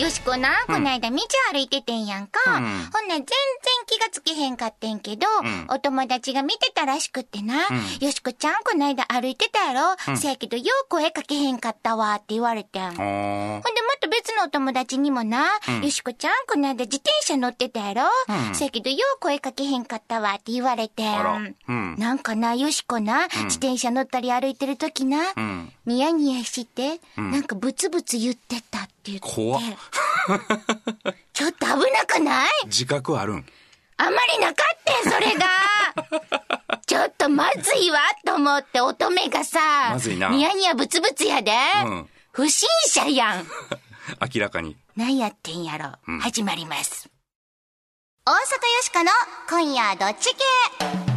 よしこな、こないだ道歩いててんやんか。うん。ほんなら全然気がつけへんかってんけど、ん。お友達が見てたらしくってな、よしこちゃんこないだ歩いてたやろ、せやけどよう声かけへんかったわって言われてん。ほんであまた別のお友達にもな、よしこちゃんこないだ自転車乗ってたやろ、うん。せやけどよう声かけへんかったわって言われてん。なんかな、よしこな、自転車乗ったり歩いてるときな。ニヤニヤして、なんかブツブツ言ってたって言って。怖っ ちょっと危なくない？自覚あるん？あまりなかったん、それが。ちょっとまずいわ、と思って乙女がさ、まずいなニヤニヤブツブツやで。うん不審者やん。明らかに。何やってんやろ。うん始まります。大阪よしこの今夜どっち系？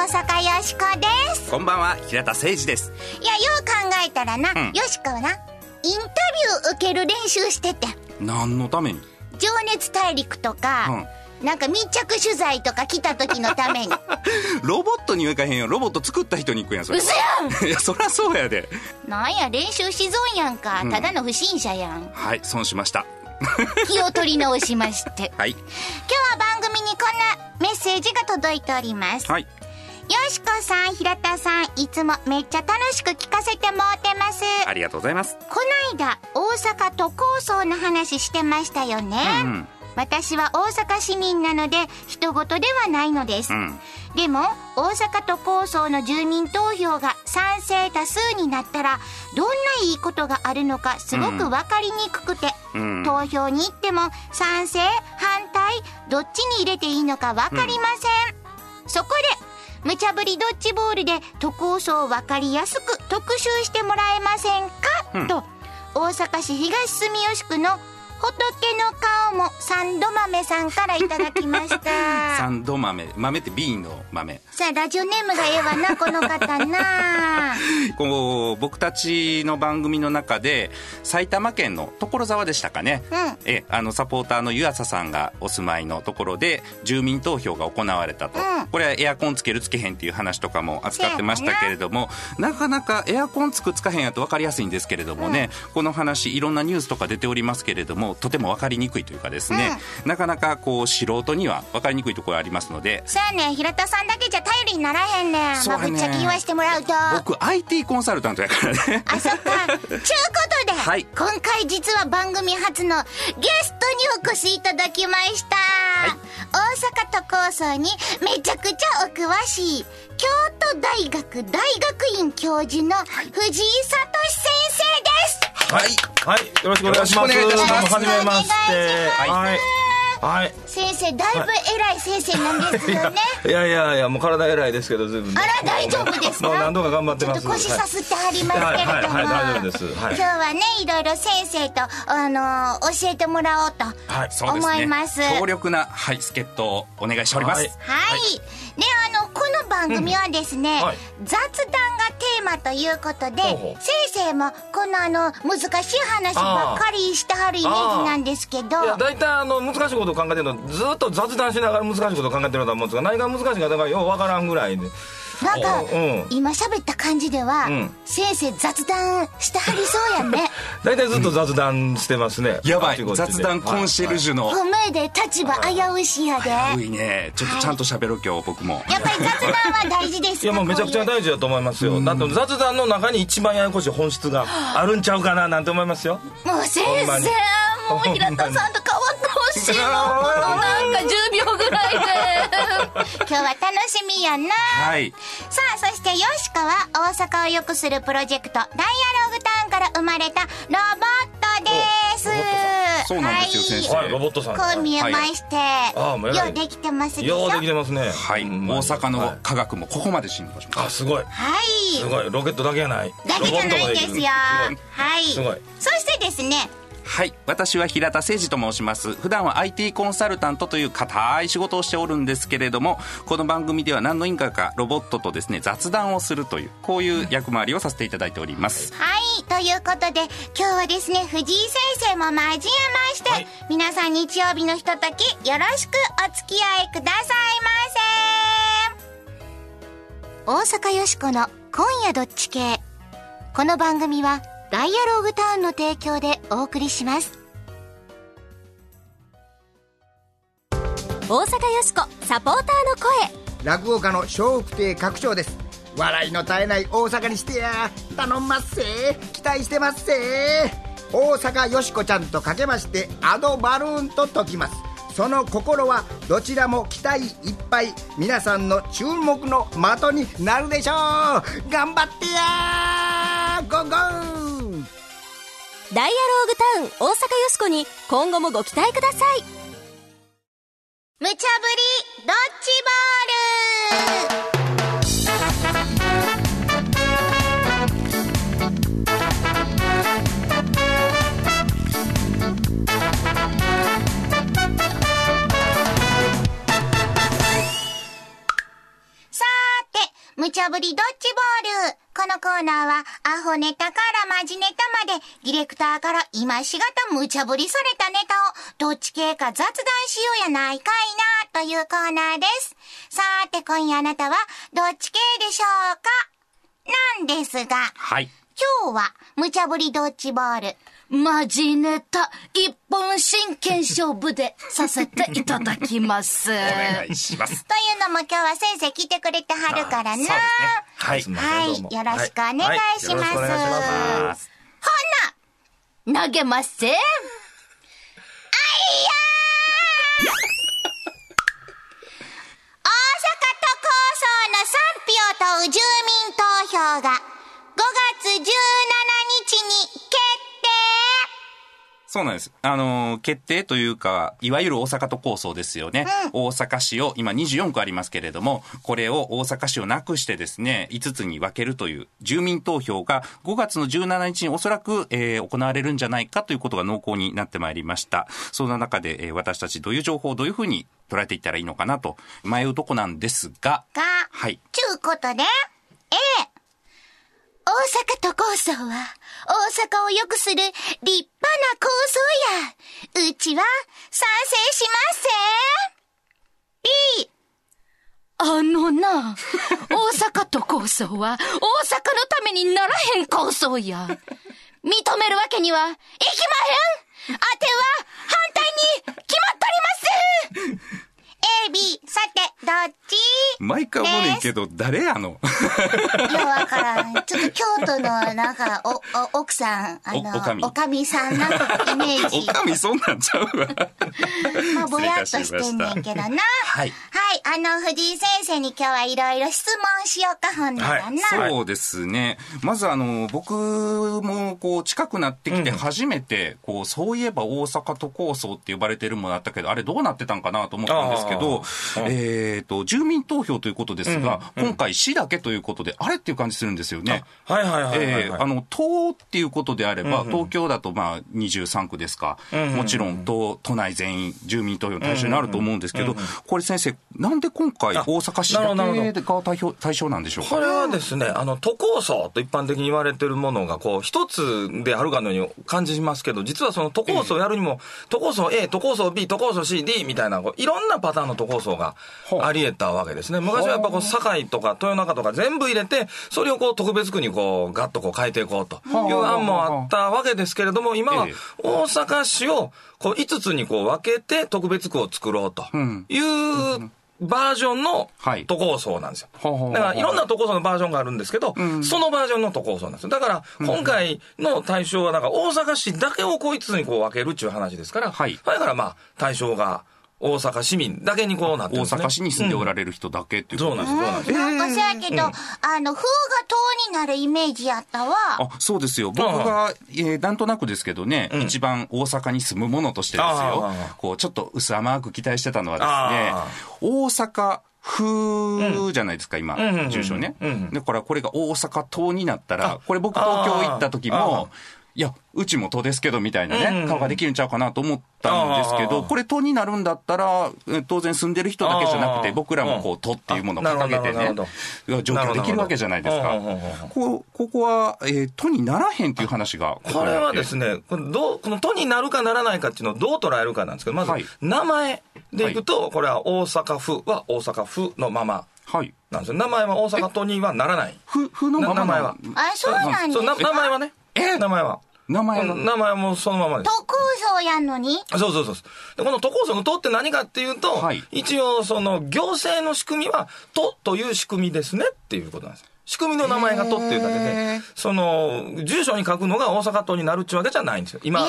大阪よしこです。こんばんは、平田誠二です。いや、よう考えたらな、んよしこはな、インタビュー受ける練習してて、何のために？情熱大陸とか、なんか密着取材とか来た時のために。ロボットには行かへんよ。ロボット作った人に行くやん、それ。嘘やんいや、そりゃそうやで。なんや、練習しぞんやんか。ただの不審者やん。はい、損しました。気を取り直しまして。はい。今日は番組にこんなメッセージが届いております。はい。よしこさん、平田さん、いつもめっちゃ楽しく聞かせてもうてます。ありがとうございます。こないだ、大阪都構想の話してましたよね。うん私は大阪市民なので、人事ではないのです。うん。でも、大阪都構想の住民投票が賛成多数になったら、どんないいことがあるのかすごくわかりにくくて、うん。投票に行っても賛成反対どっちに入れていいのか分かりません、そこで無茶ぶりドッジボールで都構想を分かりやすく特集してもらえませんか、うん。と大阪市東住吉区の仏の顔も三度豆さんからいただきましサた ンド豆。豆ってビーンの豆。さあラジオネームがええわなこの方な こう、僕たちの番組の中で、埼玉県の所沢でしたかね。うんえ、あの、サポーターの湯浅さんがお住まいのところで、住民投票が行われたと。うんこれはエアコンつけるつけへんっていう話とかも扱ってましたけれども、なかなかエアコンつくつかへんやと分かりやすいんですけれどもね、この話、いろんなニュースとか出ておりますけれども、とても分かりにくいというかですね、なかなかこう、素人には分かりにくいところありますので、さあね平田さんだけじゃ頼りにならへんねん。まあぶっちゃけ言わしてもらうと。僕、IT コンサルタントやからね。あ、そっか。ちゅうことで、はい。今回実は番組初のゲストにお越しいただきました。い。大阪都構想にめちゃくちゃお詳しい、京都大学大学院教授の藤井聡先生です。はい。はい。よろしくお願いします。よろしくお願いいたしますどうもはじめまして。はい。はい。先生、だいぶ偉い先生なんですよね。いやいやいや、もう体偉いですけど、ずいぶん。あら、大丈夫ですか？もう何度か頑張ってます。ちょっと腰さすってはりますはいけれども。はいはい、大丈夫です。はい。今日はね、いろいろ先生と、あのー教えてもらおうとはいそうですね思います。強力な、はい、助っ人をお願いしております。はいはい。ね、あの、この番組はですね、うん。はい。雑談がテーマということで、ほうほう。先生もこのあの、難しい話ばっかりしてはるイメージなんですけど、いや、大体あの、難しいことを考えてるの、ずっと雑談しながら難しいことを考えてると思うんですが、何が難しいか、だからようわからんぐらいで。なんか、うん。今喋った感じでは、うん。先生雑談してはりそうやね。大体ずっと雑談してますね。やばい。雑談コンシェルジュの、ほんまやで立場危うしやで。うい。ねちょっとちゃんと喋ろう今日僕も。やっぱり雑談は大事ですかいやもうめちゃくちゃこ大事だと思いますよ。だって雑談の中に一番ややこしい本質があるんちゃうかななんて思いますよ。もう先生、もう平田さんとしいの。もうなんか10秒ぐらいで。今日は楽しみやな。はい。さあ、そしてよしこは大阪を良くするプロジェクト、ダイアログタウンから生まれたロボットです。おロボットそうなんですよ先生。はい。ロボットさんこう見えまして、あもう偉いようできてますでしょ？ようできてますね。はい、うん。大阪はのい。科学もここまで進歩しましたあすごい。はい。すごい。ロケットだけやない。だけじゃないんですよ。はい。すごい。そしてですね、はい。私は平田誠二と申します。普段は IT コンサルタントという固い仕事をしておるんですけれどもこの番組では何の因果かロボットとですね雑談をするというこういう役回りをさせていただいております。はい。ということで、今日はですね、藤井先生も交えまして、はい。皆さん日曜日のひととき、よろしくお付き合いくださいませ。大阪よしこの今夜どっち系。この番組はダイアローグタウンの提供でお送りします。大阪よしこサポーターの声。落語家の笑福亭拡張です。笑いの絶えない大阪にしてや。頼んますせ。期待してますせ。大阪よしこちゃんとかけましてアドバルーンと解きます。その心はどちらも期待いっぱい。皆さんの注目の的になるでしょう。頑張ってや。ダイアローグタウン大阪よしこに今後もご期待ください無茶ぶりドッジボールさーて、無茶ぶりドッジボール。このコーナーは、アホネタからマジネタまで、ディレクターから今しがた無茶ぶりされたネタを、どっち系か雑談しようやないかいな、というコーナーです。さーて、今夜あなたは、どっち系でしょうか？なんですが、はい。今日は、無茶ぶりドッジボール。マジネタ一本真剣勝負でさせていただきます。お願いします。というのも今日は先生来てくれてはるからな。ね。はい。すいまはいよろしくお願いしますはいよろしくお願いします投げますせ。大阪都構想の賛否を問う住民投票が5月17日に決定そうなんです。あのー決定というか、いわゆる大阪都構想ですよね。大阪市を、今24区ありますけれども、これを大阪市をなくしてですね、5つに分けるという住民投票が5月の17日におそらく、えー行われるんじゃないかということが濃厚になってまいりました。そんな中で、えー私たちどういう情報をどういうふうに捉えていったらいいのかなと迷うとこなんですが、が、はい。ちゅうことで、A、大阪都構想は、大阪を良くする立派な構想や、うちは賛成しますせ B、あのな、大阪都構想は大阪のためにならへん構想や。認めるわけにはいきまへん。あては反対に決まっとります。A、B、さて、どっち？毎回思うねんけど、誰やの？いや、わからん。ちょっと京都の、なんか、お、お、奥さん、あの、おおかみおかみさんなんかイメージ。おかみそんなんちゃうわ。まあ、ぼやっとしてんねんけどな。はい。はい、あの、藤井先生に今日はいろいろ質問しようか、ほんならな。はいそうですね。まずあの、僕もこう近くなってきて初めて、こう、そういえば大阪都構想って呼ばれてるものあったけど、あれどうなってたんかなと思ったんですけどあ、ー。えっと、住民投票ということですが、今回市だけということで、あれっていう感じするんですよね。はいはいはいはい、はい。えーあの、党っていうことであれば、東京だとまあ23区ですか、もちろん都都内全員住民投票の対象になると思うんですけど、これ先生、なんで今回大あ阪市だけが対象対象なんでしょうか？これはですね、あの、都構想と一般的に言われてるものが、こう、一つであるかのように感じますけど、実はその都構想をやるにも、都構想 A、都構想 B、都構想 C、D みたいな、こういろんなパターンの都構想があり得たわけですね。昔はやっぱこう、堺とか豊中とか全部入れて、それをこう、特別区にこう、ガッとこう変えていこうという案もあったわけですけれども、今はええ。大阪市をこう、5つにこう分けて特別区を作ろうとん。いう、バージョンのはい都構想なんですよ。ほうほうほうだからいろんな都構想のバージョンがあるんですけど、そのバージョンの都構想なんですよ。だから、今回の対象は、なんか大阪市だけをこう5つにこう分けるっていう話ですから、はいだからまあ、対象が大阪市民だけにこうなってる大んですね。阪市に住んでおられれる人だけっていうことそうなんです、そうなんです。なんかせやけど、あの、風が塔になるイメージやったわ。あそうですよ、僕が、えーなんとなくですけどね、一番大阪に住むものとしてですよ。こうちょっと薄甘く期待してたのはあですね、大阪風じゃないですか、今、ん。うん。うん。住所ね。うん。だからこれが大阪島になったら、これ僕東京行った時も、いや、うちも都ですけどみたいなね、顔ができるんちゃうかなと思ったんですけあど、これ都になるんだったら、え当然住んでる人だけじゃなくて、あ僕らもこうんう都っていうものを掲げてねなるほど。なるほ、いや上京できるわけじゃないですか。こここは、えー都にならへんっていう話がこれはですね、ね、このどうこの都になるかならないかっていうのをどう捉えるかなんですけど、まずはい、名前でいくと、これは大阪府は大阪府のまま。はい。なんですよ。名前は大阪都にはならない。ふ、ふのままな名前は。あ、そうなんですか名前はね。え名前は？名前名前はもうそのままです。特捜やのに？そうそうそうそう。で、この都構想の都って何かっていうと、はい一応その行政の仕組みは都という仕組みですねっていうことなんです。仕組みの名前が都っていうだけで、その、住所に書くのが大阪都になるっていうわけじゃないんですよ。今、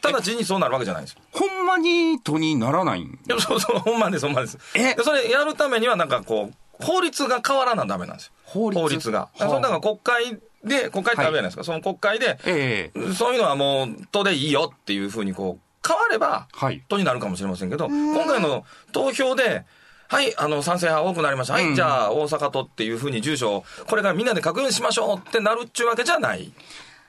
直ちにそうなるわけじゃないんですよ。ほんまに都にならないん？いやそうそう、ほんまです、ほんまです。え？でそれやるためにはなんかこう、法律が変わらなダメなんですよ。法律？が。はあそれだから国会で、国会ってあるじゃないですか。その国会で、ええそういうのはもう、都でいいよっていうふうにこう、変われば、はい都になるかもしれませんけど、今回の投票で、はい、あの、賛成派多くなりました。はい、じゃあ、大阪都っていうふうに住所を、これからみんなで書くようにしましょうってなるっちゅうわけじゃない。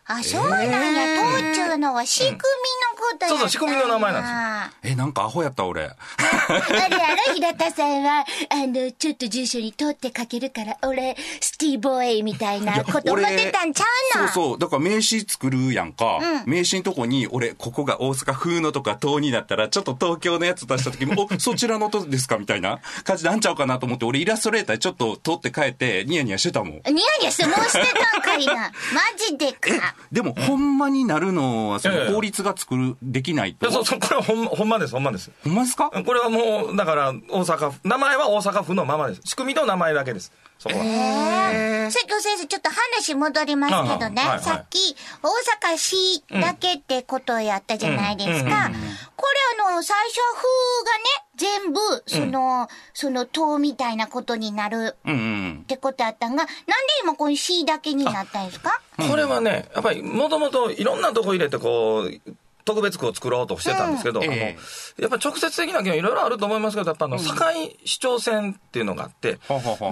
あ、そうなんや。党っちゅうのは仕組みのことやったんやそうそう仕組みの名前なんですえ、なんかアホやった俺。あれやろ、平田さんは、あの、ちょっと住所に通って書けるから、俺、スティーボーイみたいなこと思ってたんちゃうの？そうそう。だから名刺作るやんか。名刺のとこに、俺、ここが大阪風のとか東になったら、ちょっと東京のやつ出した時も、お、そちらのとですか？みたいな感じでなんちゃうかなと思って、俺イラストレーターちょっと取って帰って、ニヤニヤしてたもん。ニヤニヤしてもうしてたんかいな。マジでか。でも、ほんまになるのは、その法律が作る、できないと。いやそうそう、これはほんま、ほんまです、ほんまです。ほんまですか？これはもう、だから、大阪府、名前は大阪府のままです。仕組みと名前だけです。そこは。瀬戸先生、ちょっと話戻りますけどね。はいはいはいさっき、大阪市だけってことをやったじゃないですか。これ最初は風がね、全部、その、その党みたいなことになるうんうんっ。てことやったんが、なんで今この市だけになったんですか？これはね、やっぱり、もともといろんなとこ入れて、こう、特別区を作ろうとしてたんですけど、あの、やっぱり直接的な議論いろいろあると思いますけど、やっぱあの、堺市長選っていうのがあって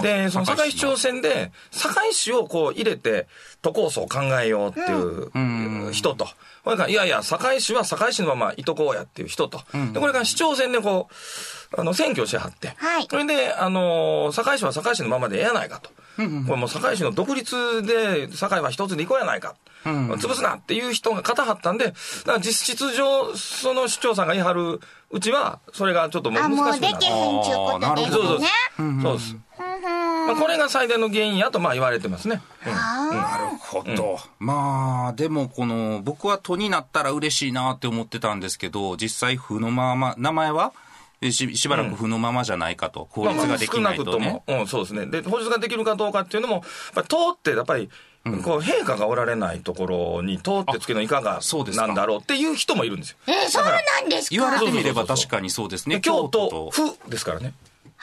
で、その堺市長選で、堺市をこう入れて、都構想を考えようっていう人と、それから、いやいや、堺市は堺市のままいとこうやっていう人と、で、これから市長選でこう、あの、選挙しはって、はい。それで、あの、堺市は堺市のままでええやないかと。これもう堺市の独立で、堺は一つで行こうやないか。潰すなっていう人が肩張ったんで、だから実質上、その市長さんが言い張るうちは、それがちょっともうあ、もう難しくなる。でけへんちゅうことですあーなるほそうそうね。そうです。まあ、これが最大の原因やとまあ言われてますね。うんなるほど。まあ、でもこの、僕は都になったら嬉しいなって思ってたんですけど、実際府のまま、名前は？えししばらく府のままじゃないかと、法律ができないとね。少なくとも、うん、そうですね。で、法律ができるかどうかっていうのも、やっぱり通って、やっぱり、こう、陛下がおられないところに通ってつけるのいかがそうですかなんだろうっていう人もいるんですよ。えーそうなんですか言われてみれば確かにそうですね。で京都と、府ですからね。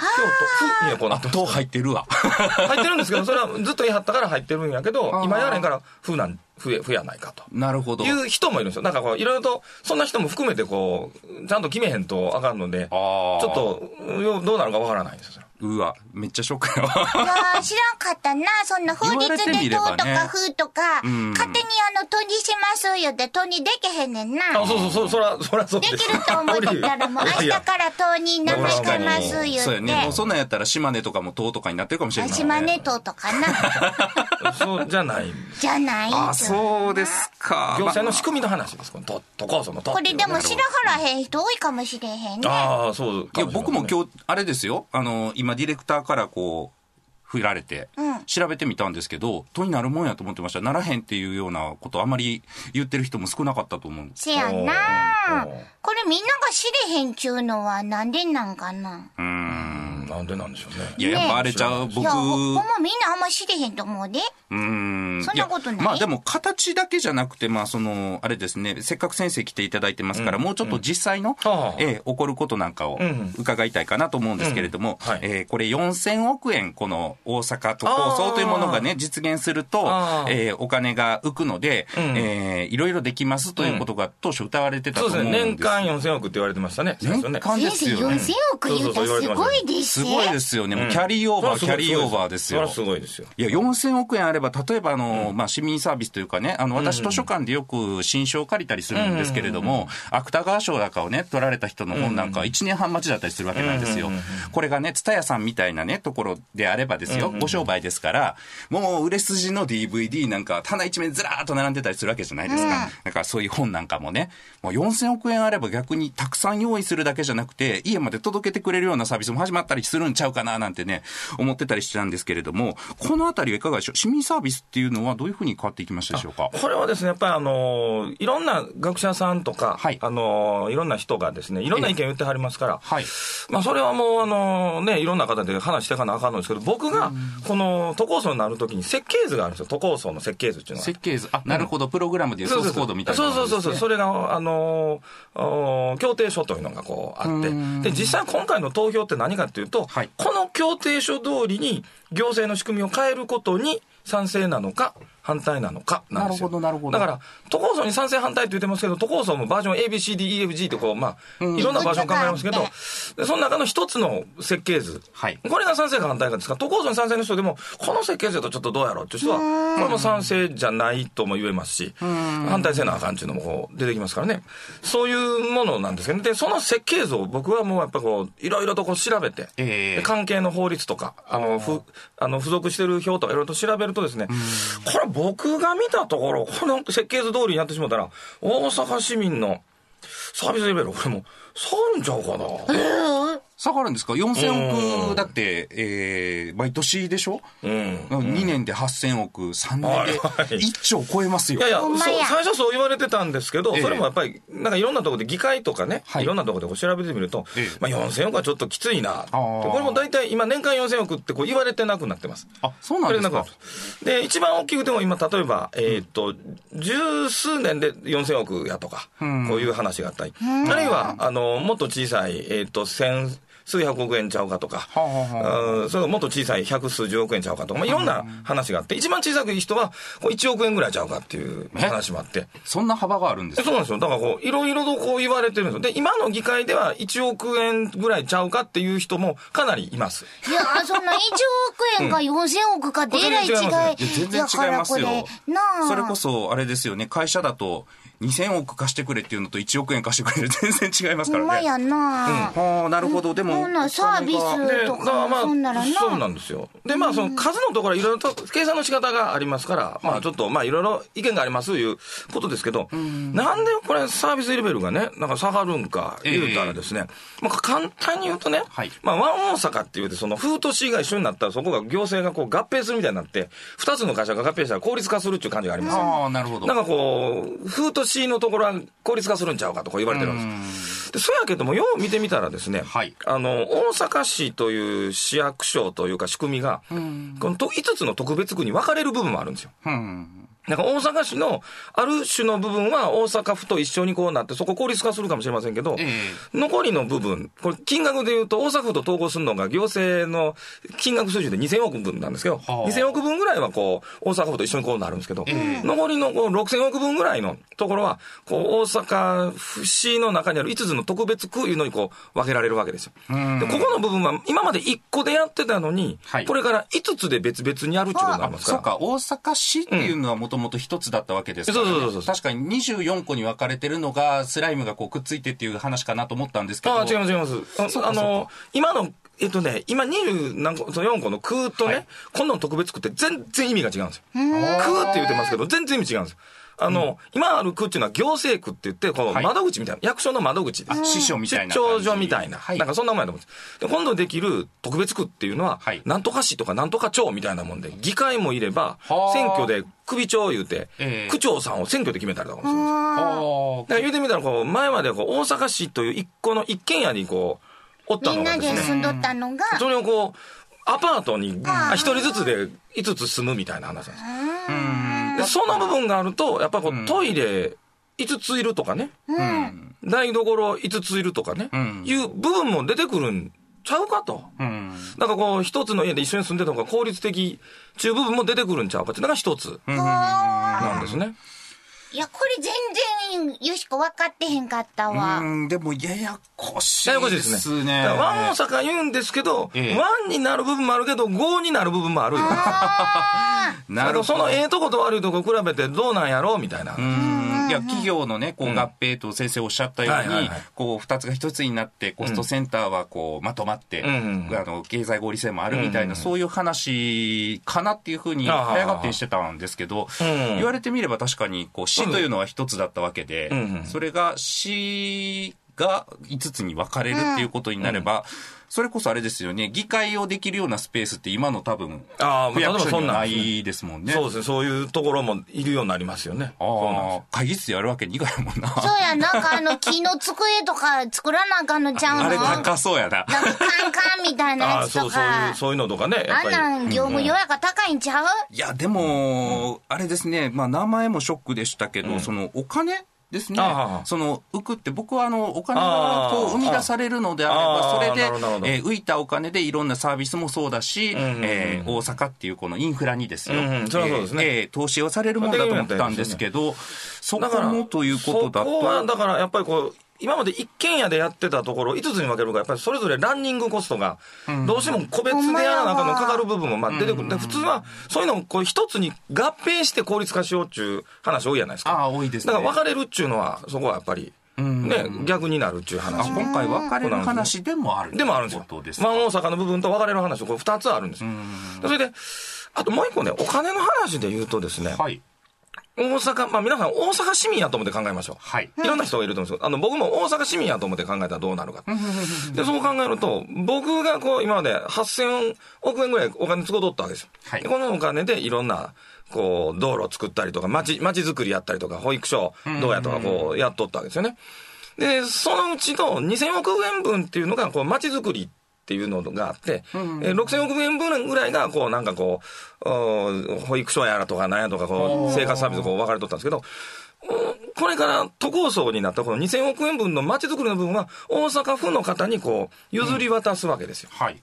京都府にはこうなってます都入ってるわ。入ってるんですけど、それはずっと言い張ったから入ってるんやけど今やれんから、府なん、府や、府やないかと。なるほど。いう人もいるんですよ。なんかこう、いろいろと、そんな人も含めてこう、ちゃんと決めへんとあかんので、ちょっと、よどうなるかわからないんですよ。うわ、めっちゃショックやわ。いやー知らんかったな。そんな法律で党とればねか風とか、ん勝手にあの、都にしますよって都にできへんねんな。あ、そうそうそう、そら、そらそうでです。きると思ってたらもう 明日から党に名前変えます言そうやね。もうって。そんなんやったら島根とかも島とかになってるかもしれない、ね。島根党とかな。そうじゃない。じゃないあ、そうですか。行政の仕組みの話です。この都都構想の都これでも知らはらへん人多いかもしれへんね。ああ、そういや、僕も日。今日、あれですよ。あの、今、ディレクターからこう、振られて、うん調べてみたんですけど、都になるもんやと思ってました。ならへんっていうようなことあまり言ってる人も少なかったと思うんです。せやなこれみんなが知れへんちゅうのはなんでなんかな？うーん。なんでなんでしょうね。いや、やっぱあれちゃう、僕、いや、ほほんまみんなあんま知れへんと思うで。うーん。そんなことないやまあでも形だけじゃなくて、まあその、あれですね、せっかく先生来ていただいてますから、もうちょっと実際の、はあええ起こることなんかをうん伺いたいかなと思うんですけれども、うんはいえーこれ4000億円、この大阪都構想というものがね、実現するとえーお金が浮くので、うんえーいろいろできますということが当初歌われてたと思そうですね。うんです。年間4000億って言われてましたね。年間ですよね。4000億言うたらすごいですすごいですよね。もうキャリーオーバー、キャリーオーバーですよ。すごいですよ。いや、4000億円あれば、例えば、あの、まあ、市民サービスというかね、あの、私図書館でよく新書を借りたりするんですけれども、芥川賞なんかをね、取られた人の本なんかは1年半待ちだったりするわけなんですよ。これがね、蔦屋さんみたいなね、ところであればですよ、ご商売ですから、もう売れ筋の DVD なんか、棚一面ずらーっと並んでたりするわけじゃないですか。だからそういう本なんかもね、もう4000億円あれば逆にたくさん用意するだけじゃなくて、家まで届けてくれるようなサービスも始まったりするんちゃうかななんてね、思ってたりしてたんですけれども、このあたりはいかがでしょう？市民サービスっていうのはどういうふうに変わっていきましたでしょうか？これはですね、やっぱりあのいろんな学者さんとか、はい。あのいろんな人がですね、いろんな意見言ってはりますから、はい。まあ、それはもう、あのね、いろんな方で話していかなあかんのですけど、僕が、この都構想になるときに設計図があるんですよ。都構想の設計図っていうのは。設計図、あ、なるほど、プログラムでいうソースコードみたいなそうものですね、そうそうそう、それが、あのー、協定書というのがこうあって、で、実際今回の投票って何かっていうと、はい。この協定書通りに行政の仕組みを変えることに賛成なのか、反対なのかなんですよ。なるほどなるほど。だから、都構想に賛成反対って言ってますけど、都構想もバージョン ABCDEFG ってこう、まあ、いろんなバージョン考えますけど、でその中の一つの設計図。はい。これが賛成か反対かですか？ら、都構想に賛成の人でも、この設計図だとちょっとどうやろうっていう人は、これも賛成じゃないとも言えますし、反対せなあかんっていうのもこう出てきますからね。そういうものなんですけど、ね、で、その設計図を僕はもうやっぱこう、いろいろとこう調べて、ええ。で関係の法律とか、あの、ふ、あの、付属してる表とかいろいろと調べるとですね、これ僕が見たところ、この設計図通りにやってしまったら、大阪市民のサービスレベル、これもう、下がるんちゃうかな。下がるんですか ?4000 億だって、えー、毎年でしょ？うん。2年で8000億、3年ではいはい。1兆超えますよ。いやいや、や。最初そう言われてたんですけど、ええ。それもやっぱり、なんかいろんなところで議会とかね、はい。い、ろんなところで調べてみると、ええ。まあ4000億はちょっときついな。これも大体今年間4000億ってこう言われてなくなってます。あ、そうなんですか？で、一番大きくても今、例えば、えーっと、十数年で4000億やとか、こういう話があったり、あるいは、あの、もっと小さい、えーっと、千、数百億円ちゃうかとか、はあはうんそれがもっと小さい百数十億円ちゃうかとか、まあ、いろんな話があって、一番小さくいい人は、こう1億円ぐらいちゃうかっていう話もあって。そんな幅があるんですか？えそうなんですよ。だからこう、いろいろとこう言われてるんですよ。で、今の議会では1億円ぐらいちゃうかっていう人もかなりいます。いや、そんな1億円か4000億かでえらい違い。全然違いますねいや全然違いますよだからこれなあ。それこそ、あれですよね、会社だと、2000億貸してくれっていうのと1億円貸してくれる 全然違いますからね。ほんまやな。はあ、なるほど。でも、ならサービスとかまあ、そんならなそうなんですよ。で、まあ、その数のところはいろいろと計算の仕方がありますから、まあ、ちょっと、まあ、いろいろ意見がありますということですけど、なんでこれサービスレベルがね、なんか下がるんか言うたらですね、まあ、簡単に言うとね、はいまあ、ワン大阪っていうて、その風都市が一緒になったら、そこが行政がこう合併するみたいになって、二つの会社が合併したら効率化するっていう感じがありますよああ、なるほど。なんかこう、風都市のところは効率化するんちゃうかとか言われてるんです。で、そうやけども、よう見てみたらですね、はいあの、大阪市という市役所というか仕組みが、このと5つの特別区に分かれる部分もあるんですよ。うん。なんか大阪市のある種の部分は大阪府と一緒にこうなって、そこ効率化するかもしれませんけど、え残りの部分、これ金額で言うと大阪府と統合するのが行政の金額水準で2000億分なんですけど、はあ。2000億分ぐらいはこう、大阪府と一緒にこうなるんですけど、残りのこう6000億分ぐらいのところは、こう、大阪府市の中にある5つの特別区いうのにこう、分けられるわけですよ。で、ここの部分は今まで1個でやってたのに、はい。これから5つで別々にやるっていうことになりますから。そうか、大阪市っていうのはもともと一つだったわけですから、ねそうそうそうそう確かに24個に分かれてるのが、スライムがこうくっついてっていう話かなと思ったんですけど。ああ、違います、違います。あの、今の、えっとね、今20何個、その4個の空とね、はい今度の特別区って全然意味が違うんですよ。空って言ってますけど、全然意味違うんですよ。あの、今ある区っていうのは行政区って言って、このはい。窓口みたいな、役所の窓口です。あ師匠みたいな出。張所みたいな、はい。なんかそんなもんやと思うんです。で、今度できる特別区っていうのは、はい。なんとか市とかなんとか町みたいなもんで、議会もいればはあ、選挙で首長言うて、ええ。区長さんを選挙で決めたりとかもするんですよ。あ。だから言うてみたら、こう、前まではこう、大阪市という一個の一軒家にこう、おったみんなのがでね、です住んどったのが、それをこう、アパートにあ一人ずつで5つ住むみたいな話なんですでその部分があると、やっぱりこう、トイレ5ついるとかね、うん。台所5ついるとかね、うん。いう部分も出てくるんちゃうかと。うん。だからこう、一つの家で一緒に住んでた方が効率的、中部分も出てくるんちゃうかって。いうのが一つなんですね。いや、これ全然、よしこ分かってへんかったわ。うん、でもややこしいややこしいでですね。すね。だからワン大阪言うんですけど、ええワンになる部分もあるけど、5になる部分もあるよ。あ なるほど。そのええとこと悪いとこ比べてどうなんやろうみたいな。うんいや、企業のね、こう合併と先生おっしゃったようにはいはいはい、こう、二つが一つになって、コストセンターはこう、まとまって、うんうんあの、経済合理性もあるみたいな、そういう話かなっていうふうに、早がってにしてたんですけど、うん言われてみれば確かに、こう、市というのは一つだったわけでうんうん、それが市が5つに分かれるっていうことになれば、それこそあれですよね、議会をできるようなスペースって今の多分、ああ、区役所にはな例えばそんなんいですもんね。そうですね。そういうところもいるようになりますよね。ああ、会議室やるわけにいかないもんな。そうや、なんかあの、木の机とか作らなあかんのちゃうの？あれ高そうやな。なんかカンカンみたいなああ、やつとそう、そういう、か。そういうのとかね、やっあんぱり。なん業務用やから高いんちゃう？いや、でも、あれですね、まあ、名前もショックでしたけど、その、お金ですね。その、浮くって、僕はあの、お金がこう、生み出されるのであれあば、あそれでえー浮いたお金でいろんなサービスもそうだし、んうんうん。えー大阪っていうこのインフラにですよ。うね。投資をされるもんだと思ったんですけど、そだから、こもということだそこは、と、だからやっぱりこう、今まで一軒家でやってたところを5つに分けるから、やっぱりそれぞれランニングコストが、どうしても個別でやらなあかんのかかる部分もまあ出てくる。で普通は、そういうのをこう一つに合併して効率化しようっていう話多いじゃないですか。ああ、多いですね。だから分かれるっていうのは、そこはやっぱり、ね、逆になるっていうあ話。今回分かれる話でもあるでもあるんですよ。ことですワン大阪の部分と分かれる話、これ二つあるんですよ。でそれで、あともう一個ね、お金の話で言うとですね、はい。大阪、まあ皆さん大阪市民やと思って考えましょう。はい。いろんな人がいると思うんですけど、あの、僕も大阪市民やと思って考えたらどうなるか。で、そう考えると、僕がこう、今まで8000億円ぐらいお金使うとったわけですよ。はいでこのお金でいろんな、こう、道路を作ったりとか、町、町づくりやったりとか、保育所どうやとか、こう、やっとったわけですよね。で、そのうちの2000億円分っていうのが、こう、町づくりっていうのがあって、えー6000億円分ぐらいが、こう、なんかこう、保育所やらとか、なんやとか、こう、生活サービスこう分かれとったんですけど、うんこれから都構想になったこの2000億円分の街づくりの部分は、大阪府の方にこう、譲り渡すわけですよ。はい。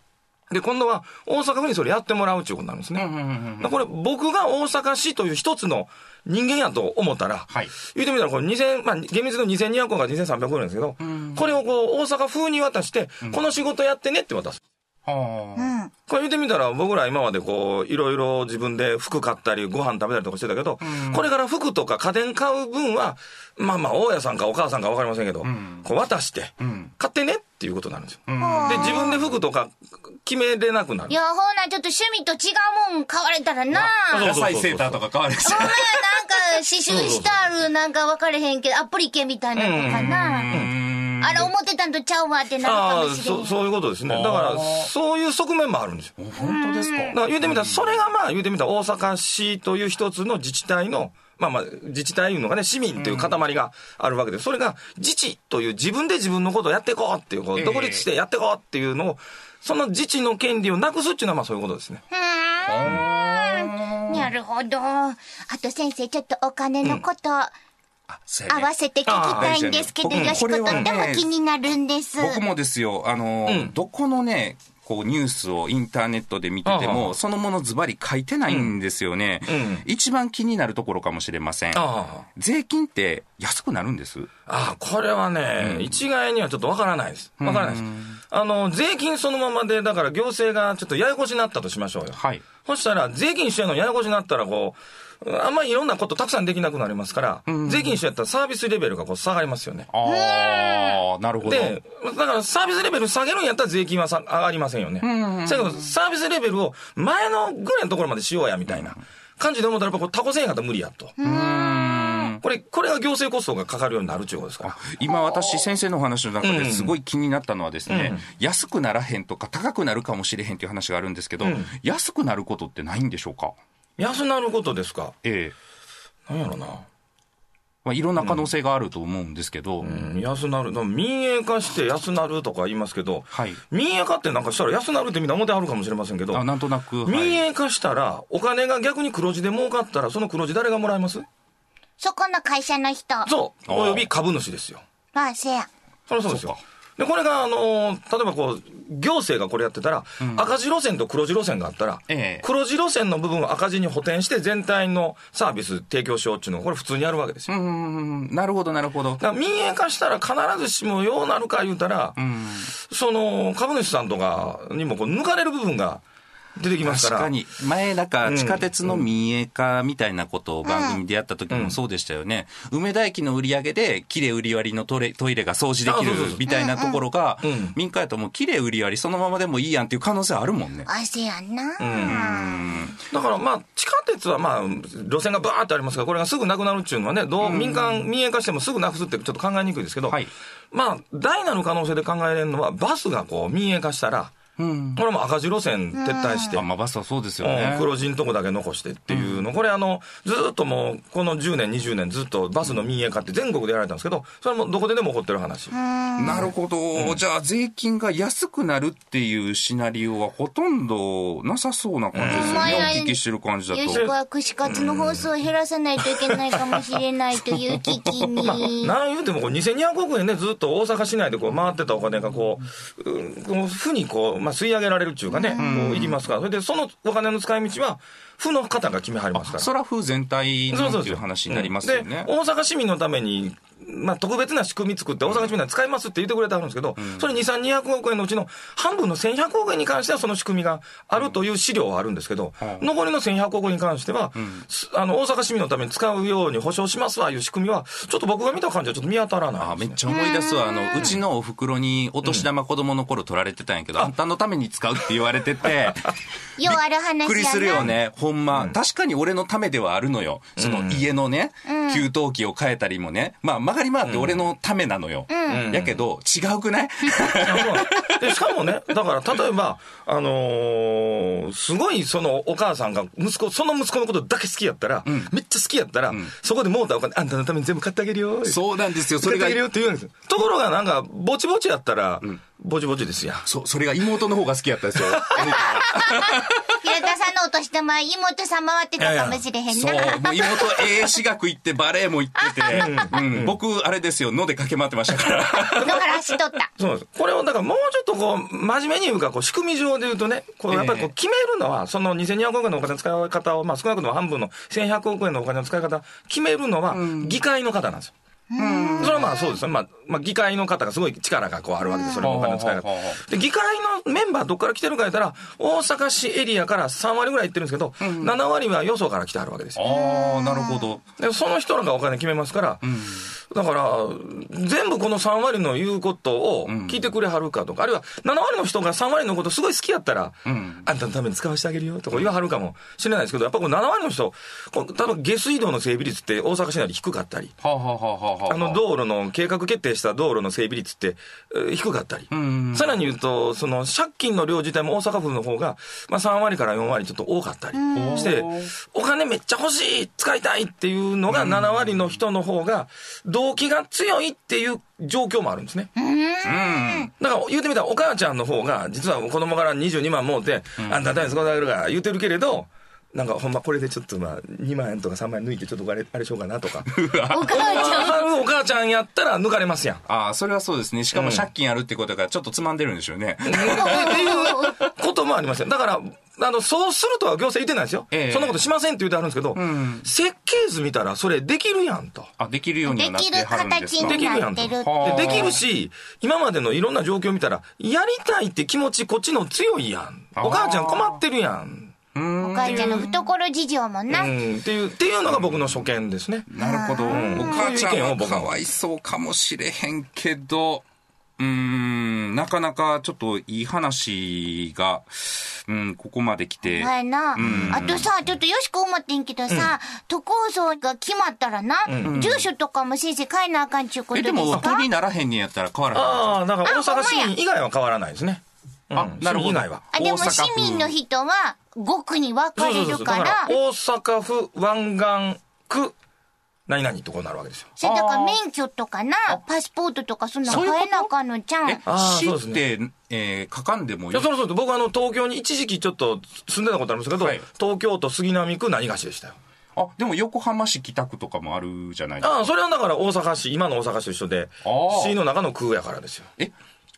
で、今度は大阪府にそれやってもらうっていうことになるんですね。これ、僕が大阪市という一つの人間やと思ったら、はい言ってみたら、これ2000、まあ、厳密の2200億から2300億なんですけど、これをこう、大阪風に渡して、この仕事やってねって渡す。はあ。うん。これ言ってみたら、僕ら今までこう、いろいろ自分で服買ったり、ご飯食べたりとかしてたけど、これから服とか家電買う分は、まあまあ、大家さんかお母さんかわかりませんけど、こう渡して、買ってねっていうことになるんですよ。で、自分で服とか決めれなくなるい。や、ほな、ちょっと趣味と違うもん買われたらな。野菜セーターとか買われて。ほんまや、なんか、刺繍してある、なんか分かれへんけど、アプリケみたいなのかな。あれ、思ってたんとちゃうわってなるかもしれんそ。そういうことですね。だから、そういう側面もあるんですよ。本当ですか？だから言うてみたら、それがまあ言うてみたら大阪市という一つの自治体の、まあまあ、自治体いうのがね、市民という塊があるわけで、それが自治という自分で自分のことをやっていこうっていう、こうええ独立してやっていこうっていうのを、その自治の権利をなくすっていうのはまあそういうことですね。うんなるほど。あと先生、ちょっとお金のこと、そうやね合わせて聞きたいんですけど、よしことっても気になるんです。僕もですよ、あの、うんどこのね、こうニュースをインターネットで見ててあも、あそのものズバリ書いてないんですよね、うん一番気になるところかもしれません。あ税金って安くなるんです？あ、これはね、一概にはちょっとわからないです。わからないです。あの、税金そのままで、だから行政がちょっとややこしになったとしましょうよ。はい。そしたら、税金一緒やのややこしになったら、こう、あんまりいろんなことたくさんできなくなりますから、税金一緒やったらサービスレベルがこう下がりますよね。ああ、なるほど。で、だからサービスレベル下げるんやったら税金はさ上がりませんよね。だけど、サービスレベルを前のぐらいのところまでしようや、みたいな感じで思ったら、やっぱこうタコせんやったら無理やと。これ、これが行政コストがかかるようになるっていうことですから。今私先生のお話の中うんですごい気になったのはですね、うん安くならへんとか高くなるかもしれへんっていう話があるんですけど、うん安くなることってないんでしょうか？安なることですか？ええなんやろな。まあ、いろんな可能性があると思うんですけど、うん、安なる。民営化して安なるとか言いますけど、はい。民営化ってなんかしたら安なるってみんな思ってあるかもしれませんけどあ、なんとなく、はい民営化したら、お金が逆に黒字で儲かったら、その黒字誰がもらえます？そこの会社の人。そう。および株主ですよ。まあ、せや。そりゃそうですよ。で、これが、あのー例えばこう、行政がこれやってたら、赤字路線と黒字路線があったら、ええ黒字路線の部分を赤字に補填して全体のサービス提供しようっていうのが、これ普通にやるわけですよ。なるほど、なるほど。民営化したら必ずしもようなるか言うたら、うん。その株主さんとかにもこう抜かれる部分が出てきますから。確かに。前、なんか、地下鉄の民営化みたいなことを番組でやった時もそうでしたよね。梅田駅の売り上げで、綺麗売り割りのトレトイレが掃除できるみたいなところがうんうん、民家やともう綺麗売り割りそのままでもいいやんっていう可能性あるもんね。あせやな、だからまあ、地下鉄はまあ、路線がバーってありますから、これがすぐなくなるっていうのはね、どう民間、民営化してもすぐなくすってちょっと考えにくいですけど、はい。まあ、大なる可能性で考えられるのは、バスがこう民営化したら、これも赤字路線撤退して、あ、まあバスはそうですようん。ね。黒字のとこだけ残してっていうの、これあの、ずっともう、この10年、20年ずっとバスの民営化って全国でやられたんですけど、それもどこででも起こってる話。なるほど、じゃあ税金が安くなるっていうシナリオはほとんどなさそうな感じですよね、うん。お聞きしてる感じだと。よしこは串カツの放送を減らさないといけないかもしれないという危機に。まあ、なん言うてもこう2200億円ね、ずっと大阪市内でこう回ってたお金がこう、うんこう負にこう、まあ、吸い上げられるっていうかね、こういきますから、それでそのお金の使い道は、府の方が決めはりますから。そら風全体のっていう話になりますよね。で、大阪市民のために、まあ、特別な仕組み作って、大阪市民は使いますって言ってくれてあるんですけど、それ2、3、200億円のうちの半分の1100億円に関してはその仕組みがあるという資料はあるんですけど、残りの1100億円に関しては、すあの、大阪市民のために使うように保証しますわいう仕組みは、ちょっと僕が見た感じはちょっと見当たらないね、めっちゃ思い出すわ。あの、うちのお袋にお年玉子供の頃取られてたんやけど、あんたのために使うって言われてて、ようある話。びっくりするよね。ほんま。確かに俺のためではあるのよ。その家のね、給湯器を変えたりもね。まあ曲がり回って俺のためなのよ。やけど、違うくない？でしかもね、だから例えば、あのーすごいそのお母さんが息子、その息子のことだけ好きやったら、めっちゃ好きやったら、そこでもうたお金、あんたのために全部買ってあげるよ。そうなんですよ。それが買ってあげるよって言うんですよ。ところがなんか、ぼちぼちやったら、ぼちぼちですや。そ、それが妹の方が好きやったですよ。平田さんのお年玉、妹さん回ってたかもしれへんな。そう、もう妹、ええ私学行ってバレエも行ってて、うん、僕、あれですよ、野で駆け回ってましたから。だから走っとった。そうです。これを、だからもうちょっとこう、真面目に言うか、こう、仕組み上で言うとね、こう、やっぱりこう、決めるのは、その2200億円のお金の使い方を、まあ少なくとも半分の1100億円のお金の使い方、決めるのは、議会の方なんですよ。それはまあそうですね。まあ、まあ議会の方がすごい力がこうあるわけです。それのお金の使い方。で、議会のメンバーどっから来てるか言ったら、大阪市エリアから3割ぐらい行ってるんですけど、7割はよそから来てあるわけですよ。ああ、なるほど。で、その人らがお金決めますから、だから、全部この3割の言うことを聞いてくれはるかとか、あるいは7割の人が3割のことすごい好きやったら、あんたのために使わせてあげるよとか言わはるかもしれないですけど、やっぱこの7割の人、例えば下水道の整備率って大阪市内で低かったり、はあ、はあはあはあはあ、あの道路の計画決定した道路の整備率って、えー低かったり。さらに言うと、その借金の量自体も大阪府の方が、まあ3割から4割ちょっと多かったりして、お金めっちゃ欲しい使いたいっていうのが7割の人の方が、動機が強いっていう状況もあるんですね。だから言うてみたらお母ちゃんの方が、実は子供から22万もうて、あん。たのために使ってあげるから言うてるけれど、なんかほんまこれでちょっとまあ2万円とか3万円抜いてちょっとあれあれしようかなとか。お母ちゃん。お母ちゃんやったら抜かれますやん。ああ、それはそうですね。しかも借金あるってことがちょっとつまんでるんでしょうね。っていうこともありますよ。だから、あの、そうするとは行政言ってないですよ。ええそんなことしませんって言ってあるんですけど、設計図見たらそれできるやんと。あ、できるようにはなってはるんですかできる形になってる。はあでできるし、今までのいろんな状況見たら、やりたいって気持ちこっちの強いやん。お母ちゃん困ってるやん。お母ちゃんの懐事情もな。うん、っていう、っていうのが僕の所見ですね。なるほど。んお母ちゃんはかわいそうかもしれへんけど、うーん、なかなかちょっといい話が、うん、ここまで来て。はいな。あとさ、ちょっとよしく思ってんけどさ、都構想が決まったらな、住所とかも先生変えなあかんちゅうことえ、でですも、か都にならへんねやったら変わらへん。ああ、だから大阪市以外は変わらないですね。うん。あなるほど。市民以外は。あ、でも市民の人は5区に分かれるかだら、大阪府湾岸区何々ってこうなるわけですよ。それだから免許とかな、パスポートとかそんなのそういうこと？変えなあかんのじゃん。え？市って、えー、かかんでもいい？そろそろ僕あの、東京に一時期ちょっと住んでたことあるんですけど、はい。東京都杉並区何がしでしたよ。あ、でも横浜市北区とかもあるじゃないですか。ああ、それはだから大阪市、今の大阪市と一緒で市の中の区やからですよ。え、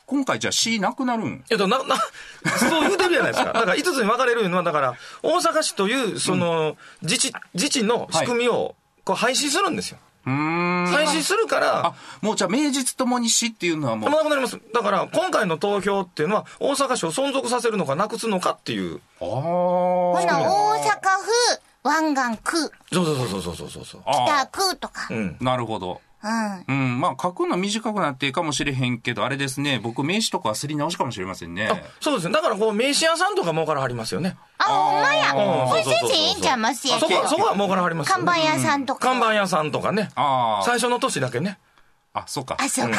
今回じゃあ市なくなるん？えっと、な、な、そう言うてるじゃないですか。だから5つに分かれるのは、だから、大阪市という、その、自治、自治の仕組みを、こう、廃止するんですよ。うーん。廃止するからあ、、もうじゃあ名実ともに死っていうのはもう。なくなります。だから、今回の投票っていうのは、大阪市を存続させるのかなくすのかっていう。あーほな、大阪府、湾岸区、そうそうそうそうそうそうそう。北あ区とか。うん。ーなるほど。うん。うん。まあ、書くの短くなっていいかもしれへんけど、あれですね。僕、名刺とかはすり直しかもしれませんね。そうですね。だから、こう、名刺屋さんとか儲からはりますよね。あ、ほんまや。うんこれ先生ええんちゃいますやあそこは、そこは儲からはりますよね。看板屋さんとか。看板屋さんとかね。ああ。最初の年だけね。あ、そうか。あ、そうか。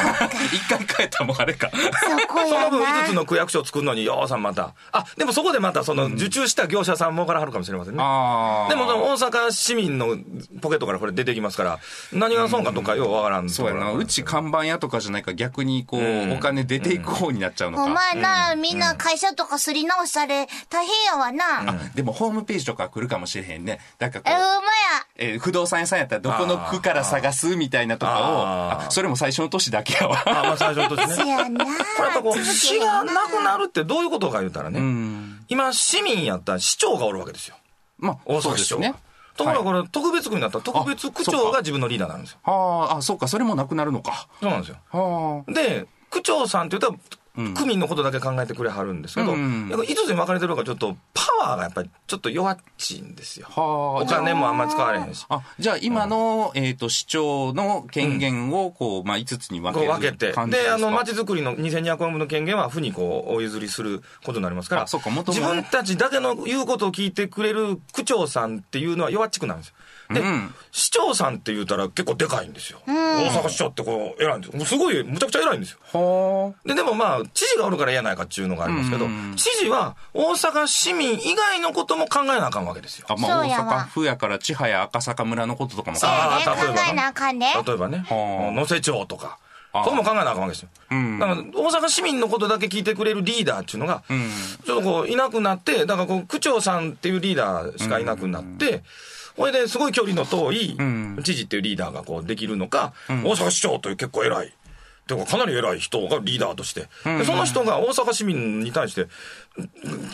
一回帰ったらもうあれか。そこそやの分5つな。の区役所を作るのに、ようさんまた。あ、でもそこでまた、その、受注した業者さん儲からはるかもしれませんね。ああ。でも、大阪市民のポケットからこれ出てきますから、何が損かとかようわからんところそうやな。うち看板屋とかじゃないから逆にこう、うんお金出ていく方になっちゃうのか。ほんまやな、みんな会社とかすり直され、大変やわな。あでもホームページとか来るかもしれへんね。だからえ、ほんこう、まや。えー不動産屋さんやったらどこの区から探すみたいなとかを、それも最初の年だけやわ。あ、まあ最初の年ね。せやな。これやっぱこう、市がなくなるってどういうことか言ったらね、うん。今市民やったら市長がおるわけですよ。まあ、大そう阪市長が。ですね。ところがこはいれ特別区になったら特別区長が自分のリーダーなんですよ。はあ、あ、そうか、それもなくなるのか。そうなんですよ。はで、区長さんって言ったら、うん区民のことだけ考えてくれはるんですけど、うんやっぱいつに分かれてるのかちょっとパワーがやっぱりちょっと弱っちいんですよ。お金もあんまり使われへんし。あ、じゃあ今の、えっ、と、市長の権限を、こう、まあ、5つに分こけ分けて。であの、街づくりの2200万分の権限は府にこう、お譲りすることになりますから、自ね分たちだけの言うことを聞いてくれる区長さんっていうのは弱っちくなるんですよ。で、うん市長さんって言うたら結構でかいんですよ。大阪市長ってこう、偉いんですよ。もうすごい、むちゃくちゃ偉いんですよ。はで、でもまあ、知事がおるから嫌ないかっていうのがありますけど、うん知事は大阪市民以外のことも考えなあかんわけですよ。あ。あ、まあ、大阪府やから、千早赤坂村のこととかも考えあやね。ー例えばな考えなあかんね。例えばね、はあ能勢町とか、そこも考えなあかんわけですよ。うんだから、大阪市民のことだけ聞いてくれるリーダーっていうのが、うん。ちょっとこう、いなくなって、だからこう、区長さんっていうリーダーしかいなくなって、ほいですごい距離の遠いん知事っていうリーダーがこうできるのか、ん大阪市長という結構偉い。てかかなり偉い人がリーダーとして、でその人が大阪市民に対して、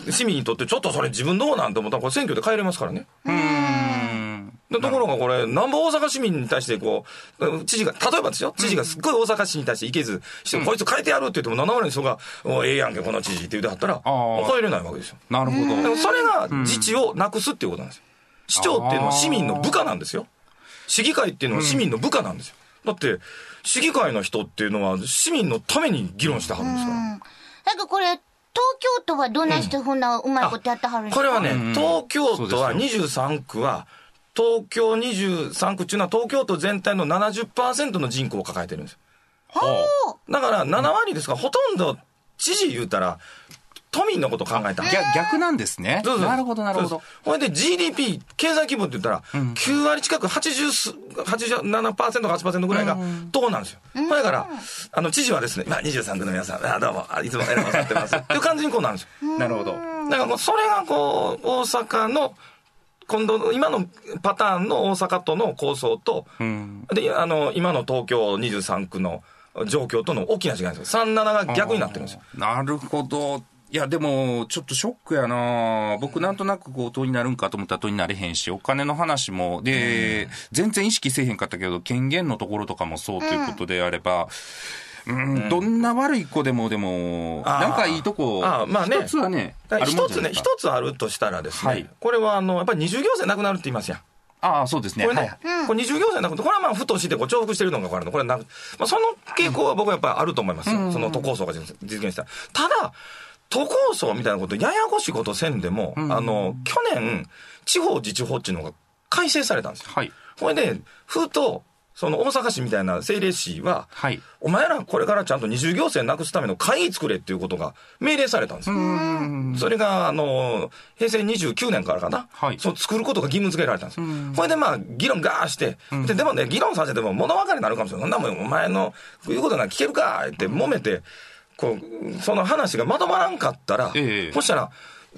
市民にとってちょっとそれ自分どうなんて思ったらこれ選挙で変えれますからね。ところがこれ、なんぼ大阪市民に対してこう、知事が、例えばですよ、知事がすっごい大阪市に対していけず、してこいつ変えてやるって言っても7割の人が、おええやんけ、この知事って言うてはったら、ー変えれないわけですよ。なるほど。でもそれが自治をなくすっていうことなんですよ。市長っていうのは市民の部下なんですよ。市議会っていうのは市民の部下なんですよ。だって、市議会の人っていうのは市民のために議論してはるんですから。なんかこれ、東京都はどんな人こんなうまいことやってはるんですか？これはね、ん東京都はそうで23区は、東京23区っていうのは東京都全体の70%の人口を抱えてるんですよ。だから7割ですから、ほとんど知事言うたら、都民のこと考えたら。逆逆なんですね。そうそうなるほど、なるほどほいで GDP、経済規模って言ったら、9割近く80す、87%か8%ぐらいが党なんですよ。だから、あの、知事はですね、まあ23区の皆さん、あどうも、あいつも偉いお世話になってます。っていう感じにこうなるんですよ。なるほど。だからもうそれがこう、大阪の、今度、今のパターンの大阪都の構想と、うん。で、あの、今の東京23区の状況との大きな違いなんですよ。37が逆になってるんですよ。なるほど。いや、でも、ちょっとショックやな。僕なんとなくこう、党になるんかと思ったら党になれへんし、お金の話も、で、全然意識せえへんかったけど、権限のところとかもそうということであれば、うん、どんな悪い子でも、でも、なんかいいとこ、まあね。一つはね、一つね、一つあるとしたらですね、はい。これはあの、やっぱり二重行政なくなるって言いますやん。ああ、そうですね。これね、はいこれ二重行政なくて、これはまあ、ふとしてこう重複してるのが分かるの。これはなく、まあ、その傾向は僕はやっぱりあると思いますよ。その都構想が実現した。ら。ただ、都構想みたいなこと、ややこしいことせんでも、あの、去年、地方自治法っていうのが改正されたんですよ。はい。これで、ふうと、その大阪市みたいな政令市は、はい。お前らこれからちゃんと二重行政なくすための会議作れっていうことが命令されたんですよ。それが、あの、平成29年からかな。はいそう作ることが義務付けられたんですよ。これでまあ、議論ガーして、で、でもね、議論させても物分かりになるかもしれない。そんなもん、お前の言うことなんか聞けるかって揉めて、こう、その話がまとまらんかったら、ええそしたら、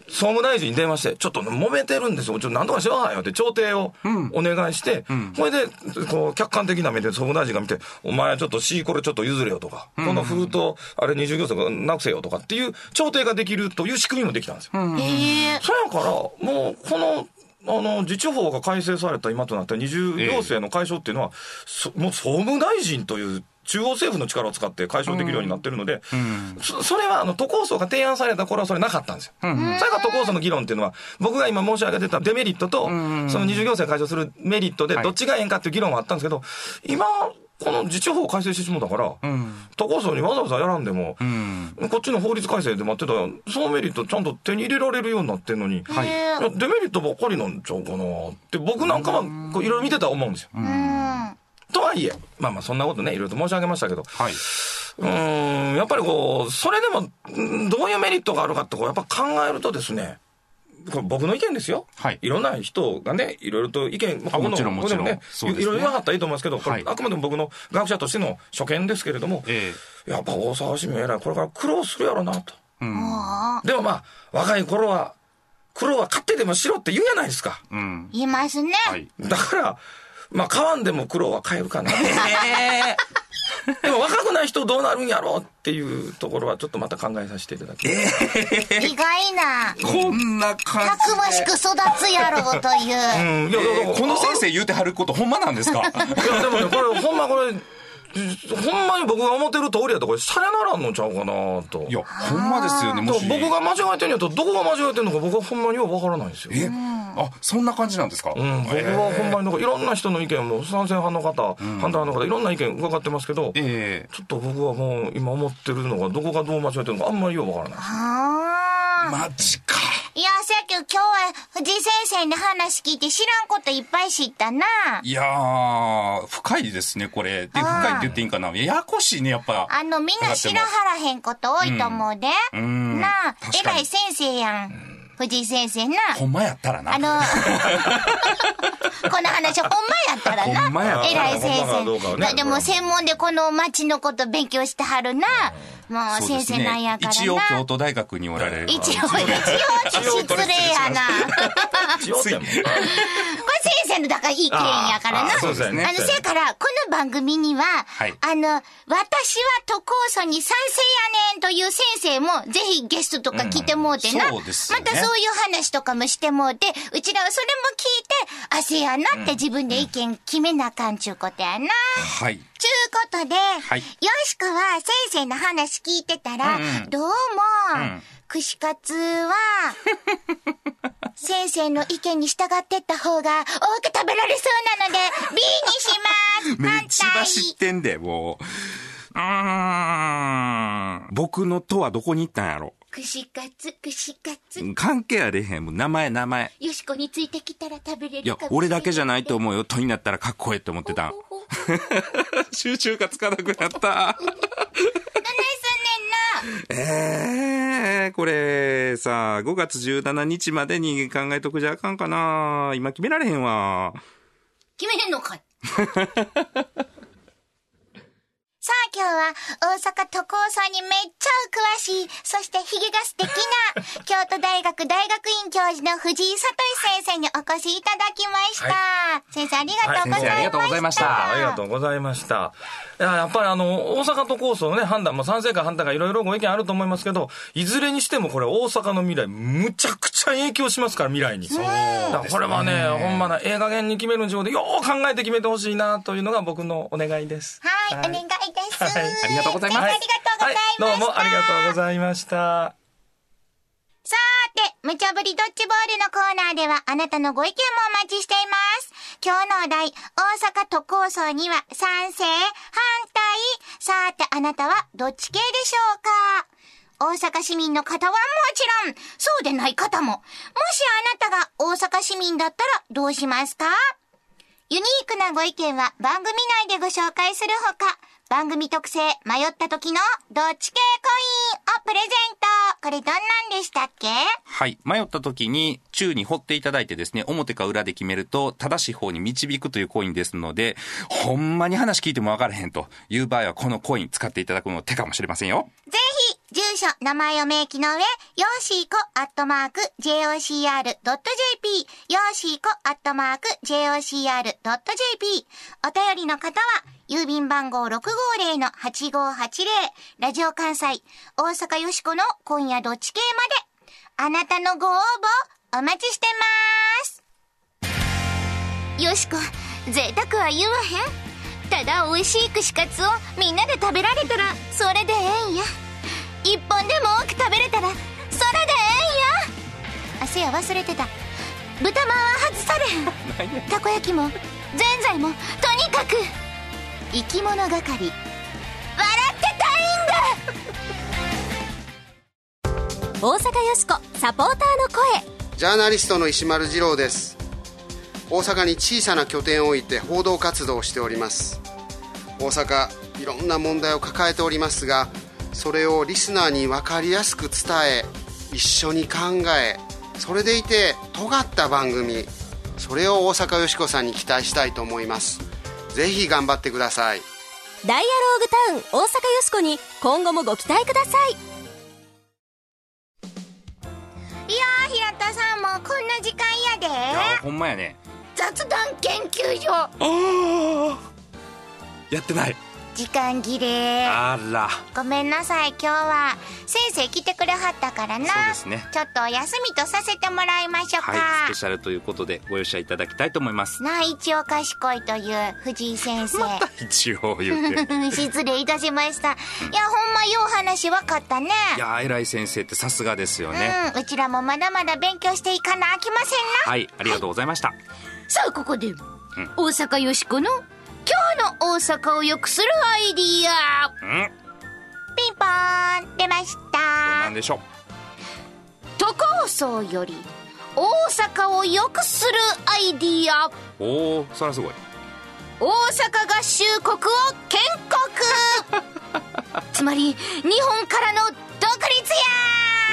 総務大臣に電話して、ちょっと揉めてるんですよ。ちょっと何とかしようよって調停をお願いして、それで、こう、客観的な目で総務大臣が見て、お前ちょっと C これちょっと譲れよとか、この封筒、あれ二重行政なくせよとかっていう調停ができるという仕組みもできたんですよ。へえ。そやから、もう、この、あの、自治法が改正された今となって二重行政の解消っていうのは、そもう総務大臣という中央政府の力を使って解消できるようになってるので、そそれはあの都構想が提案された頃はそれなかったんですよ。それが都構想の議論っていうのは、僕が今申し上げてたデメリットと、その二重行政解消するメリットで、どっちがええんかっていう議論はあったんですけど、今、この自治法を改正してしもうたから、都構想にわざわざやらんでも、こっちの法律改正で待ってたら、そのメリットちゃんと手に入れられるようになってんのに、い。やデメリットばっかりなんちゃうかなって、僕なんかはいろいろ見てたら思うんですよ。とはいえ、まあまあそんなことね、いろいろと申し上げましたけど、はい。うーん、やっぱりこう、それでも、うんどういうメリットがあるかってこう、やっぱ考えるとですね、僕の意見ですよ。はいいろんな人がね、いろいろと意見、まあもちろんもちろんね、いろいろ言わはったらいいと思いますけど、こはいれあくまでも僕の学者としての所見ですけれども、えやっぱ大沢市民偉い、これから苦労するやろなと。えうん。でもまあ、若い頃は、苦労は勝ってでもしろって言うじゃないですか。うん。いますね。はい。だから、まあ、買わんでも苦労は買えるかな。でも若くない人どうなるんやろうっていうところはちょっとまた考えさせていただきます。意外な、こんな感たくましく育つやろうという。うん、いや、この先生言うてはることほんまなんですか？いや、でもね、これ、ほんまこれ、ほんまに僕が思ってる通りやと、これ、シャレならんのちゃうかなと。いや、ほんまですよね、もし。僕が間違えてんやったら、どこが間違えてんのか僕はほんまにようわからないんですよ。えあ、そんな感じなんですか？うん、僕はほんまになんかいろんな人の意見も賛成派の方、反対派の方いろんな意見伺ってますけど、ええちょっと僕はもう今思ってるのがどこがどう間違えてるのかあんまりようわからない。ああ。マジか。いや、さっき今日は藤井先生の話聞いて知らんこといっぱい知ったな。いやー、深いですね、これ。で、深いって言っていいんかな。ややこしいね、やっぱ。あの、みんな知らはらへんこと多いと思うで。んなあ、偉い先生やん。藤井先生な。ほんまやったらな。あの、この話ほんまやったらな。ほんまやったら偉い先生。ねだってもう専門でこの町のこと勉強してはるな。もう先生なんやからな。一応京都大学におられる。一応、一応失礼やな。一応って これ先生のだから意見やからな。そうですねあの、せやから、この番組には、いあの、私は都構想に賛成やねんという先生も、ぜひゲストとか来てもうてな。うんそうですねまたそういう話とかもしてもうて、うちらはそれも聞いて、あ、せやなって自分で意見決めなあかんちゅうことやな。はい。ちゅうことで、いよしくは先生の話聞いてたら、うんうんどうも、ん串カツは、先生の意見に従ってった方が多く食べられそうなので、B にします め反っちば対知ってんで、もう。うーん。僕のとはどこに行ったんやろ？串カツ、串カツ。関係あれへん。もう名前、名前。よしこについてきたら食べれいやるい。、俺だけじゃないと思うよ。とになったらかっこええって思ってた 集中がつかなくなった。どないすんねんな。え えー、これさ、5月17日までに考えとくじゃあかんかな。今決められへんわ。決めへんのかい さあ今日は大阪都構想にめっちゃ詳しい、そしてヒゲが素敵な 京都大学大学院教授の藤井聡先生にお越しいただきました。先生ありがとうございました。ありがとうございましたありがとうございました。いや、やっぱりあの、大阪都構想のね、判断、も賛成か反対かいろいろご意見あると思いますけど、いずれにしてもこれ大阪の未来、むちゃくちゃ影響しますから、未来に。そう。だからこれはね、ほんまな、ええ加減に決めるん上で、よう考えて決めてほしいな、というのが僕のお願いです。はい、お願いです。はいありがとうございますありがとうございました。はい、どうもありがとうございました。さーて、無茶ぶりドッジボールのコーナーではあなたのご意見もお待ちしています。今日のお題、大阪都構想には賛成、反対。さーて、あなたはどっち系でしょうか大阪市民の方はもちろん、そうでない方も。もしあなたが大阪市民だったらどうしますか？ユニークなご意見は番組内でご紹介するほか、番組特製迷った時のどっち系コインをプレゼント。これどんなんでしたっけ？はい。迷った時に、宙に掘っていただいてですね、表か裏で決めると、正しい方に導くというコインですので、ほんまに話聞いても分からへんという場合は、このコイン使っていただくのも手かもしれませんよ。ぜひ、住所、名前を明記の上、よーしーこ、アットマーク、jocr.jp、よーしーこ、アットマーク、jocr.jp。お便りの方は、郵便番号650-8580、ラジオ関西、大阪よしこの今夜どっち系まで、あなたのご応募、お待ちしてます。よしこ贅沢は言わへん？ただ美味しい串カツをみんなで食べられたらそれでええんや。一本でも多く食べれたらそれでええんや。あせや忘れてた。豚まんは外されへん。たこ焼きもぜんざいもとにかく生き物係。笑ってたいんだ。大阪よしこサポーターの声。ジャーナリストの石丸次郎です。大阪に小さな拠点を置いて報道活動をしております。大阪いろんな問題を抱えておりますがそれをリスナーに分かりやすく伝え一緒に考えそれでいて尖った番組それを大阪よしこさんに期待したいと思います。ぜひ頑張ってください。ダイアローグタウン大阪よしこに今後もご期待ください。いやー平田さんもうこんな時間やで。いやほんまやね。雑談研究所。ああやってない時間切れ。あら。ごめんなさい。今日は先生来てくれはったからな。そうですね。ちょっとお休みとさせてもらいましょうか、はいスペシャルということでご容赦いただきたいと思います。な一応賢いという藤井先生。一応言うて。失礼いたしました。いやほんまよう話分かったね。いやー偉い先生ってさすがですよね、うんうちらもまだまだ勉強していかなあきませんな。はいありがとうございました、さあここで、大阪よしこの今日の大阪を良くするアイディア。うん。ピンポーン出ました。なんでしょう？都構想より大阪を良くするアイディア。おおそりゃすごい。大阪合衆国を建国。つまり日本からの独立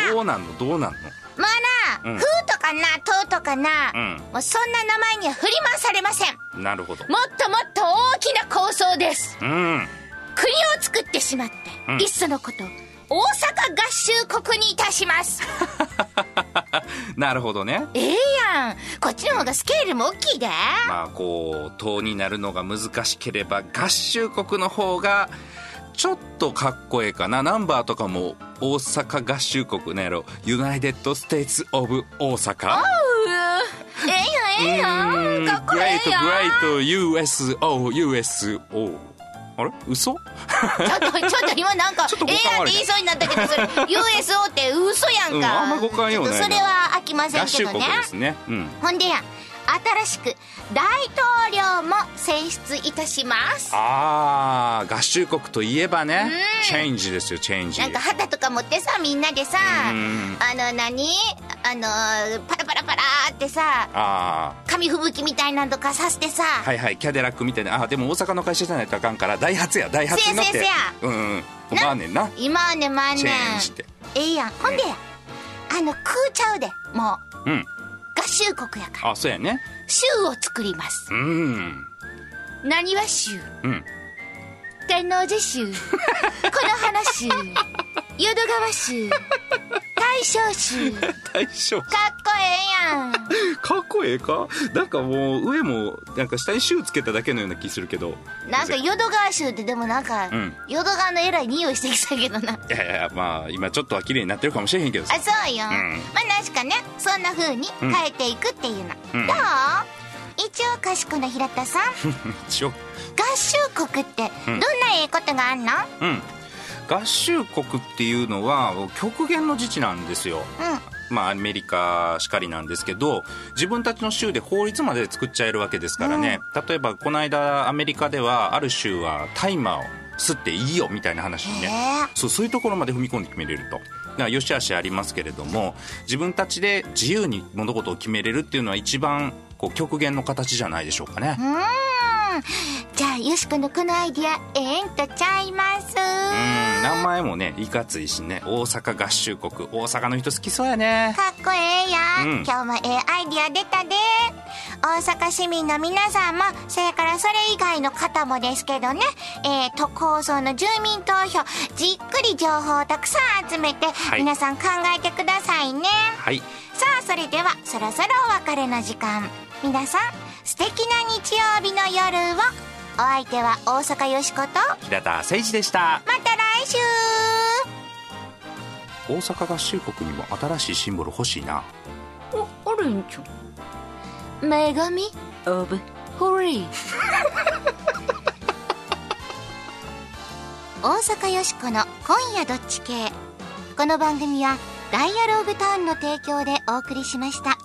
や。どうなんの？どうなんの？まあな、うん。風とかなととかな、うん。もうそんな名前には振り回されません。なるほど。もっともっと大きな構想です。うん。国を作ってしまって、うん。いっそのこと大阪合衆国にいたします。なるほどね。ええやん。こっちの方がスケールも大きいで。まあこう都になるのが難しければ合衆国の方がちょっとかっこええかな。ナンバーとかも大阪合衆国なんやろ。 United States of 大阪。ええやんええやん。かっこえグレートえやんグレート USO USO あれ？嘘？ちょっとちょっと今なんか ええやんって言いそうになったけどそれ USO って嘘やんか、うんあんま五感ようないな。ちょっとそれは飽きません合衆けどね。国ですね。うん。ほんでや新しく大統領も選出いたします。ああ合衆国といえばねチェンジですよチェンジ。なんか旗とか持ってさみんなでさうん。あの何？あのパラパラパラってさあ紙吹雪みたいなんとかさしてさ、あはいはいキャデラックみたいな。あでも大阪の会社じゃないとあかんからダイハツやダイハツに乗って。せやせや。うんうんまあねんな。今はねまあねチェンジって。ええやん。ほんでやあの食うちゃうでもう。うん合衆国やから。あそうやね。州を作ります。うん。何は州。うん。天王寺州。この花州。淀川州大正大将 かっこええやん。かっこええか？なんかもう上もなんか下にシューつけただけのような気するけど。なんか淀川州ってでもなんか、うん。淀川のえらい匂いしてきたけどな。いやいやまあ今ちょっとは綺麗になってるかもしれへんけどさ。あそうよ、ん。まあ確かねそんな風にうん。変えていくっていうの、うん。どう？一応賢な平田さん。一応。合衆国ってどんなええことがあんの？うん合衆国っていうのは極限の自治なんですよ。うん。まあアメリカしかりなんですけど自分たちの州で法律まで作っちゃえるわけですからね、例えばこの間アメリカではある州は大麻を吸っていいよみたいな話にね、そうそういうところまで踏み込んで決めれると。だからよしあしありますけれども自分たちで自由に物事を決めれるっていうのは一番こう極限の形じゃないでしょうかね。うーんじゃあよしこのこのアイディアええんとちゃいます。うん名前もねいかついしね。大阪合衆国。大阪の人好きそうやね。かっこええやん、うん。今日もええアイディア出たで。大阪市民の皆さんもそれからそれ以外の方もですけどね、えー、都構想の住民投票じっくり情報をたくさん集めて、はい。皆さん考えてくださいね。はい。さあそれではそろそろお別れの時間。皆さん素敵な日曜日の夜を。お相手は大阪よしこと。ま平田誠一でした。た来週。大阪合衆国にも新しいシンボル欲しいな。おあるんちゃ女神？オブフリー大阪よしこの「今夜どっち系」この番組は「ダイアローグターン」の提供でお送りしました。